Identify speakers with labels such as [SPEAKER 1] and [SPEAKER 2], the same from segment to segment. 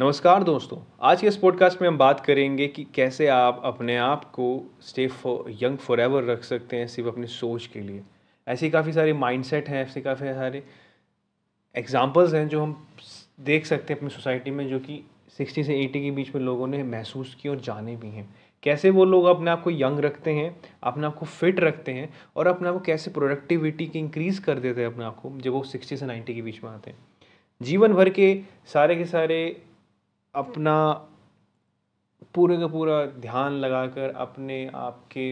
[SPEAKER 1] नमस्कार दोस्तों, आज के इस पॉडकास्ट में हम बात करेंगे कि कैसे आप अपने आप को stay for young forever रख सकते हैं सिर्फ़ अपनी सोच के लिए। ऐसी काफ़ी सारे माइंडसेट हैं, ऐसे काफ़ी सारे एग्जांपल्स हैं जो हम देख सकते हैं अपनी सोसाइटी में जो कि सिक्सटी से एटी के बीच में लोगों ने महसूस किए और जाने भी हैं। कैसे वो लोग अपने आप को यंग रखते हैं, अपने आप को फिट रखते हैं और अपने आप को कैसे प्रोडक्टिविटी की इंक्रीज़ कर देते हैं अपने आप को जब वो सिक्सटी से नाइन्टी के बीच में आते हैं। जीवन भर के सारे के सारे अपना पूरे का पूरा ध्यान लगाकर अपने आप के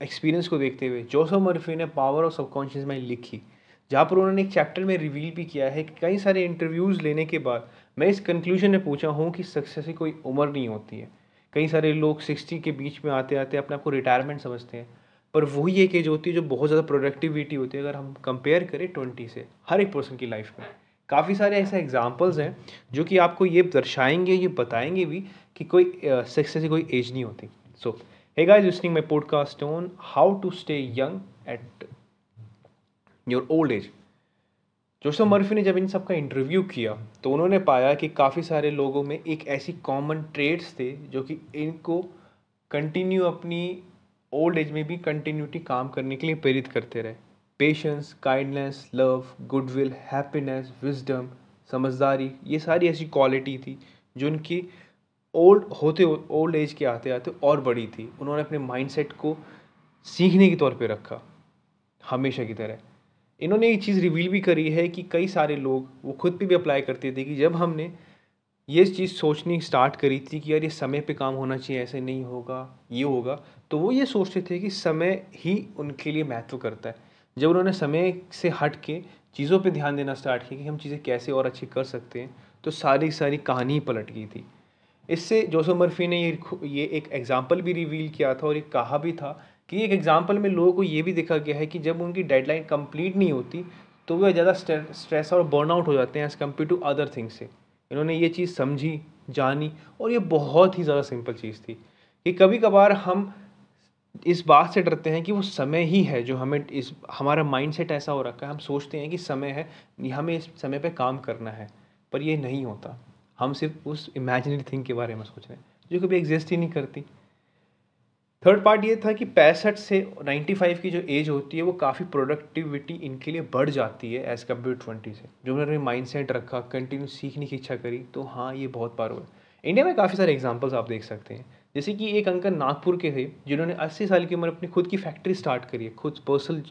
[SPEAKER 1] एक्सपीरियंस को देखते हुए जोसो मर्फी ने पावर ऑफ़ सबकॉन्शियस माइंड लिखी, जहाँ पर उन्होंने एक चैप्टर में रिवील भी किया है कि कई सारे इंटरव्यूज़ लेने के बाद मैं इस कंक्लूजन में पूछा हूँ कि सक्सेस की कोई उम्र नहीं होती है। कई सारे लोग सिक्सटी के बीच में आते आते अपने आप को रिटायरमेंट समझते हैं, पर वही एक एज होती है जो बहुत ज़्यादा प्रोडक्टिविटी होती है, अगर हम कंपेयर करें ट्वेंटी से हर एक पर्सन की लाइफ में। काफ़ी सारे ऐसे एग्जाम्पल्स हैं, जो कि आपको ये दर्शाएँगे, ये बताएँगे भी कि कोई सक्सेस की कोई एज नहीं होती। So hey guys listening my podcast on how to stay young at your old age Joseph Murphy ने जब इन सब का इंटरव्यू किया तो उन्होंने पाया कि काफ़ी सारे लोगों में एक ऐसी कॉमन ट्रेड्स थे, जो कि इनको कंटिन्यू अपनी ओल्ड एज में भी कंटिन्यूटी काम करने के लिए प्रेरित करते रहे। Patience kindness love goodwill happiness wisdom समझदारी, ये सारी ऐसी क्वालिटी थी जो उनकी ओल्ड होते ओल्ड एज के आते आते और बड़ी थी। उन्होंने अपने माइंडसेट को सीखने के तौर पे रखा, हमेशा की तरह। इन्होंने ये चीज़ रिवील भी करी है कि कई सारे लोग, वो खुद पे भी अप्लाई करते थे कि जब हमने ये चीज़ सोचनी स्टार्ट करी थी कि यार ये समय पे काम होना चाहिए, ऐसे नहीं होगा, ये होगा तो वो ये सोचते थे कि समय ही उनके लिए महत्व करता है। जब उन्होंने समय से हट के चीज़ों पे ध्यान देना स्टार्ट किया कि हम चीज़ें कैसे और अच्छी कर सकते हैं तो सारी सारी कहानी पलट गई थी। इससे जोसो मर्फी ने ये ये एक एग्ज़ाम्पल भी रिवील किया था और एक कहा भी था कि एक एग्ज़ाम्पल में लोगों को ये भी देखा गया है कि जब उनकी डेडलाइन कंप्लीट नहीं होती तो वह ज़्यादा स्ट्रेस और बर्नआउट हो जाते हैं as compare to other things से। इन्होंने ये चीज़ समझी, जानी और ये बहुत ही ज़्यादा सिंपल चीज़ थी कि कभी कभार हम इस बात से डरते हैं कि वो समय ही है जो हमें इस, हमारा माइंड सेट ऐसा हो रखा है, हम सोचते हैं कि समय है हमें इस समय पे काम करना है, पर ये नहीं होता। हम सिर्फ़ उस इमेजिनरी थिंग के बारे में सोच रहे हैं, जो कभी एग्जिस्ट ही नहीं करती। थर्ड पार्ट ये था कि पैंसठ से नाइन्टी फाइव की जो एज होती है, वो काफ़ी प्रोडक्टिविटी इनके लिए बढ़ जाती है एज़ कंपेयर ट्वेंटी से। जो उन्होंने माइंड सेट रखा कंटिन्यू सीखने की इच्छा करी तो हाँ ये बहुत पार हुआ। इंडिया में काफ़ी सारे एग्जाम्पल्स आप देख सकते हैं। जैसे कि एक अंकल नागपुर के थे, जिन्होंने अस्सी साल की उम्र अपनी खुद की फैक्ट्री स्टार्ट करी है, खुद पर्सनल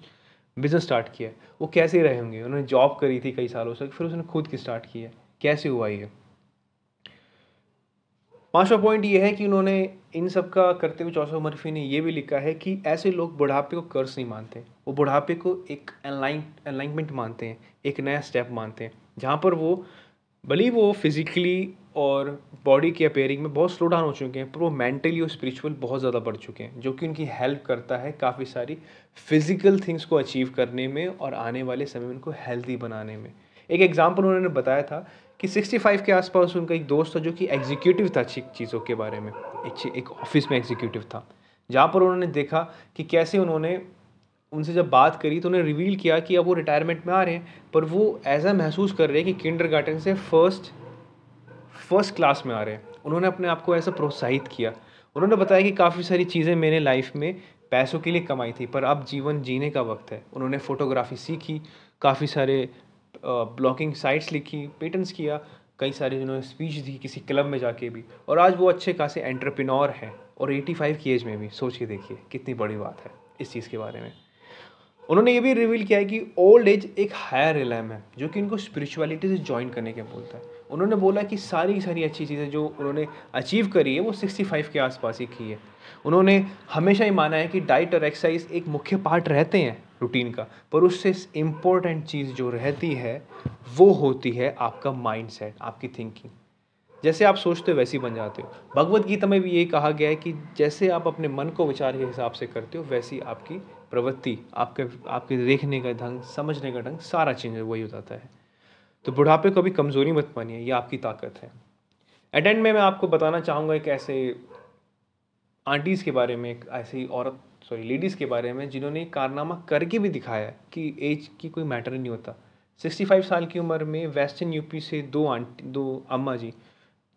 [SPEAKER 1] बिज़नेस स्टार्ट किया है। वो कैसे रहे होंगे? उन्होंने जॉब करी थी कई सालों से, फिर उसने खुद की स्टार्ट की है। कैसे हुआ ये? पांचवा पॉइंट ये है कि उन्होंने इन सब का करते हुए चौसा मर्फी ने ये भी लिखा है कि ऐसे लोग बुढ़ापे को कर्ज नहीं मानते। वो बुढ़ापे को एक अलाइन अलाइनमेंट मानते हैं, एक नया स्टेप मानते हैं, जहाँ पर वो, भले वो फिज़िकली और बॉडी के अपेयरिंग में बहुत स्लो डाउन हो चुके हैं, पर वो मेंटली और स्पिरिचुअल बहुत ज़्यादा बढ़ चुके हैं, जो कि उनकी हेल्प करता है काफ़ी सारी फ़िज़िकल थिंग्स को अचीव करने में और आने वाले समय में उनको हेल्दी बनाने में। एक एग्ज़ाम्पल उन्होंने बताया था कि 65 के आसपास उनका एक दोस्त था जो कि एग्जीक्यूटिव था अच्छी चीज़ों के बारे में। एक एक ऑफ़िस में एग्जीक्यूटिव था, जहाँ पर उन्होंने देखा कि कैसे उन्होंने, उनसे जब बात करी तो उन्हें रिवील किया कि अब वो रिटायरमेंट में आ रहे हैं, पर वो ऐसा महसूस कर रहे हैं कि किंडर से फ़र्स्ट फ़र्स्ट क्लास में आ रहे हैं। उन्होंने अपने आप को ऐसा प्रोत्साहित किया। उन्होंने बताया कि काफ़ी सारी चीज़ें मैंने लाइफ में पैसों के लिए कमाई थी, पर अब जीवन जीने का वक्त है। उन्होंने फ़ोटोग्राफी सीखी, काफ़ी सारे ब्लॉगिंग साइट्स लिखी पेटेंट्स किया, कई सारे जिन्होंने स्पीच दी किसी क्लब में जाके भी। और आज वो अच्छे खासे एंटरप्रेन्योर हैं। और 85 की एज में भी सोच के देखिए, कितनी बड़ी बात है इस चीज़ के बारे में। उन्होंने ये भी रिवील किया है कि ओल्ड एज एक हायर रिलैम है, जो कि इनको स्पिरिचुअलिटी से ज्वाइन करने के बोलता है। उन्होंने बोला कि सारी सारी अच्छी चीज़ें जो उन्होंने अचीव करी है, वो 65 के आसपास ही की है। उन्होंने हमेशा ही माना है कि डाइट और एक्सरसाइज एक मुख्य पार्ट रहते हैं रूटीन का, पर उससे इम्पोर्टेंट चीज़ जो रहती है, वो होती है आपका माइंड सेट आपकी थिंकिंग जैसे आप सोचते हो, वैसे ही बन जाते हो। भगवत गीता में भी ये कहा गया है कि जैसे आप अपने मन को विचार के हिसाब से करते हो, वैसी आपकी प्रवृत्ति, आपके आपके देखने का ढंग, समझने का ढंग सारा चेंज वही हो जाता है। तो बुढ़ापे को भी कमज़ोरी मत मानिए, ये आपकी ताकत है। एट एंड में मैं आपको बताना चाहूँगा एक ऐसे आंटीज़ के बारे में, एक ऐसी औरत, सॉरी, लेडीज़ के बारे में, जिन्होंने कारनामा करके भी दिखाया कि एज की कोई मैटर नहीं होता। सिक्सटी फाइव साल की उम्र में वेस्टर्न यूपी से दो आंटी, दो अम्मा जी,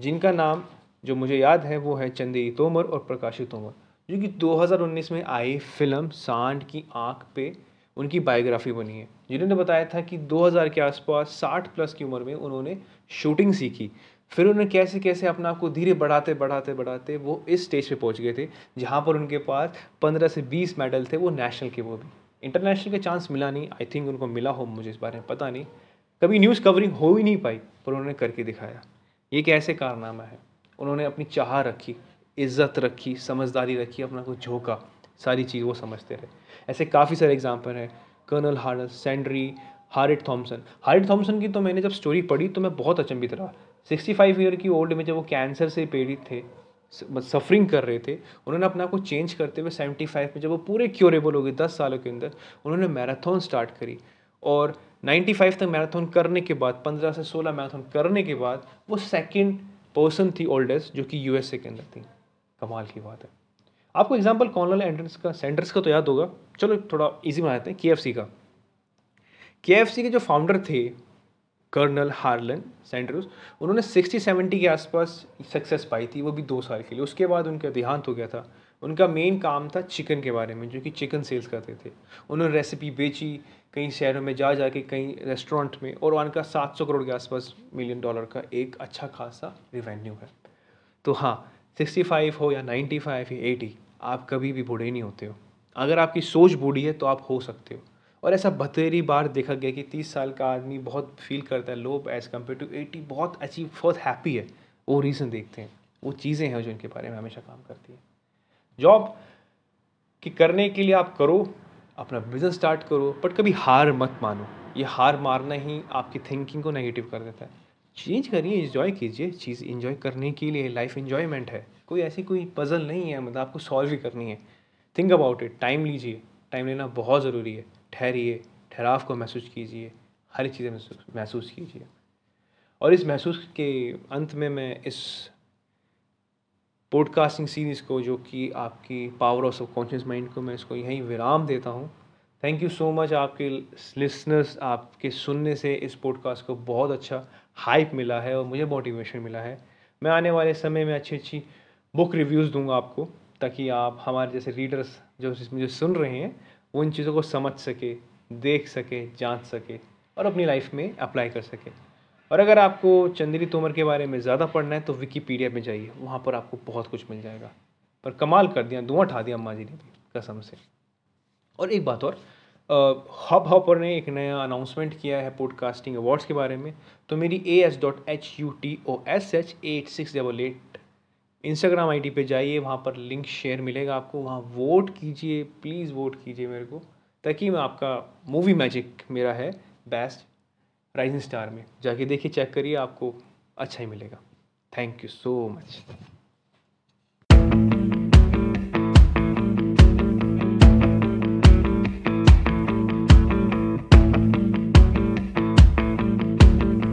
[SPEAKER 1] जिनका नाम, जो मुझे याद है, वो है चंदेरी तोमर और प्रकाशी तोमर। जो कि 2019 में आई फ़िल्म सांड की आँख पे उनकी बायोग्राफी बनी है। जिन्होंने बताया था कि 2000 के आसपास 60 प्लस की उम्र में उन्होंने शूटिंग सीखी। फिर उन्होंने कैसे कैसे अपना आपको धीरे बढ़ाते बढ़ाते बढ़ाते वो इस स्टेज पे पहुँच गए थे, जहाँ पर उनके पास 15 से 20 मेडल थे वो नेशनल के वो भी। इंटरनेशनल का चांस मिला नहीं, आई थिंक उनको मिला हो मुझे इस बारे में पता नहीं। कभी न्यूज़ कवरिंग हो ही नहीं पाई, पर उन्होंने करके दिखाया। ये कैसे कारनामा है? उन्होंने अपनी चाह रखी। इज़्ज़त रखी, समझदारी रखी, अपना कुछ झोंका, सारी चीज़ वो समझते रहे। ऐसे काफ़ी सारे एग्ज़ाम्पल हैं। Colonel hurdle Sanders Harriet Thompson Harriet Thompson की तो मैंने जब स्टोरी पढ़ी तो मैं बहुत अचंभित रहा। सिक्सटी फाइव ईयर की ओल्ड में जब वो कैंसर से पीड़ित थे सफरिंग कर रहे थे, उन्होंने अपना को चेंज करते हुए सेवेंटी फाइव में जब वो पूरे क्योरेबल हो गए दस सालों के अंदर, उन्होंने मैराथन स्टार्ट करी। और 95 तक मैराथन करने के बाद 15 से 16 मैराथन करने के बाद, वो सेकंड पर्सन थी ओल्डेस्ट जो कि यूएसए के अंदर थी। कमाल की बात है। आपको एग्जांपल कॉर्नल एंड्रस का सेंटर्स का तो याद होगा। चलो थोड़ा इजी बनाते हैं के एफ़ सी का। के एफ़ सी के जो फाउंडर थे कर्नल हार्लन सेंड्रूस उन्होंने सिक्सटी सेवेंटी के आसपास सक्सेस पाई थी, वो भी दो साल के लिए। उसके बाद उनका देहांत हो गया था। उनका मेन काम था चिकन के बारे में, जो कि चिकन सेल्स करते थे। उन्होंने रेसिपी बेची कई शहरों में जा जा के कई रेस्टोरेंट में, और उनका सात सौ करोड़ के आसपास मिलियन डॉलर का एक अच्छा खासा रिवेन्यू है। तो हाँ सिक्सटी फाइव हो या नाइन्टी फाइव या एटी, आप कभी भी बूढ़े नहीं होते हो। अगर आपकी सोच बूढ़ी है तो आप हो सकते हो। और ऐसा बतेरी बार देखा गया कि तीस साल का आदमी बहुत फील करता है low as compare to eighty बहुत अचीव बहुत हैप्पी है। वो रीज़न देखते हैं। वो चीज़ें हैं जो इनके बारे में हमेशा काम करती है। जॉब कि करने के लिए आप करो, अपना बिज़नेस स्टार्ट करो बट कभी हार मत मानो। ये हार मारना ही आपकी थिंकिंग को नेगेटिव कर देता है। चेंज करिए इन्जॉय कीजिए, चीज़ इन्जॉय करने के लिए लाइफ इन्जॉयमेंट है। कोई ऐसी कोई पज़ल नहीं है मतलब आपको सॉल्व ही करनी है। थिंक अबाउट इट टाइम लीजिए। टाइम लेना बहुत ज़रूरी है। ठहरिए, ठहराव को महसूस कीजिए। हर चीज़ें महसूस कीजिए। और इस महसूस के अंत में मैं इस पॉडकास्टिंग सीरीज़ को, जो कि आपकी पावर ऑफ़ सबकॉन्शियस माइंड को मैं इसको यहीं विराम देता हूँ। थैंक यू सो मच आपके लिसनर्स आपके सुनने से इस पॉडकास्ट को बहुत अच्छा हाइप मिला है और मुझे मोटिवेशन मिला है। मैं आने वाले समय में अच्छी अच्छी बुक रिव्यूज़ दूँगा आपको, ताकि आप हमारे जैसे रीडर्स जो जो सुन रहे हैं वो इन चीज़ों को समझ सके, देख सके जाँच सके और अपनी लाइफ में अप्लाई कर सके। और अगर आपको चंदेरी तोमर के बारे में ज़्यादा पढ़ना है तो विकीपीडिया में जाइए, वहाँ पर आपको बहुत कुछ मिल जाएगा। पर कमाल कर दिया, धुआँ उठा दिया अम्मा जी ने भी, कसम से। और एक बात और हब हॉपर ने एक नया अनाउंसमेंट किया है पॉडकास्टिंग अवार्ड्स के बारे में। तो मेरी A S dot H U T O S H eight six double eight Instagram I D पर जाइए, वहाँ पर लिंक शेयर मिलेगा आपको। वहाँ वोट कीजिए प्लीज़ वोट कीजिए मेरे को, ताकि मैं आपका मूवी मैजिक मेरा है बेस्ट राइजिंग स्टार में। जाके देखिए चेक करिए, आपको अच्छा ही मिलेगा। Thank you so much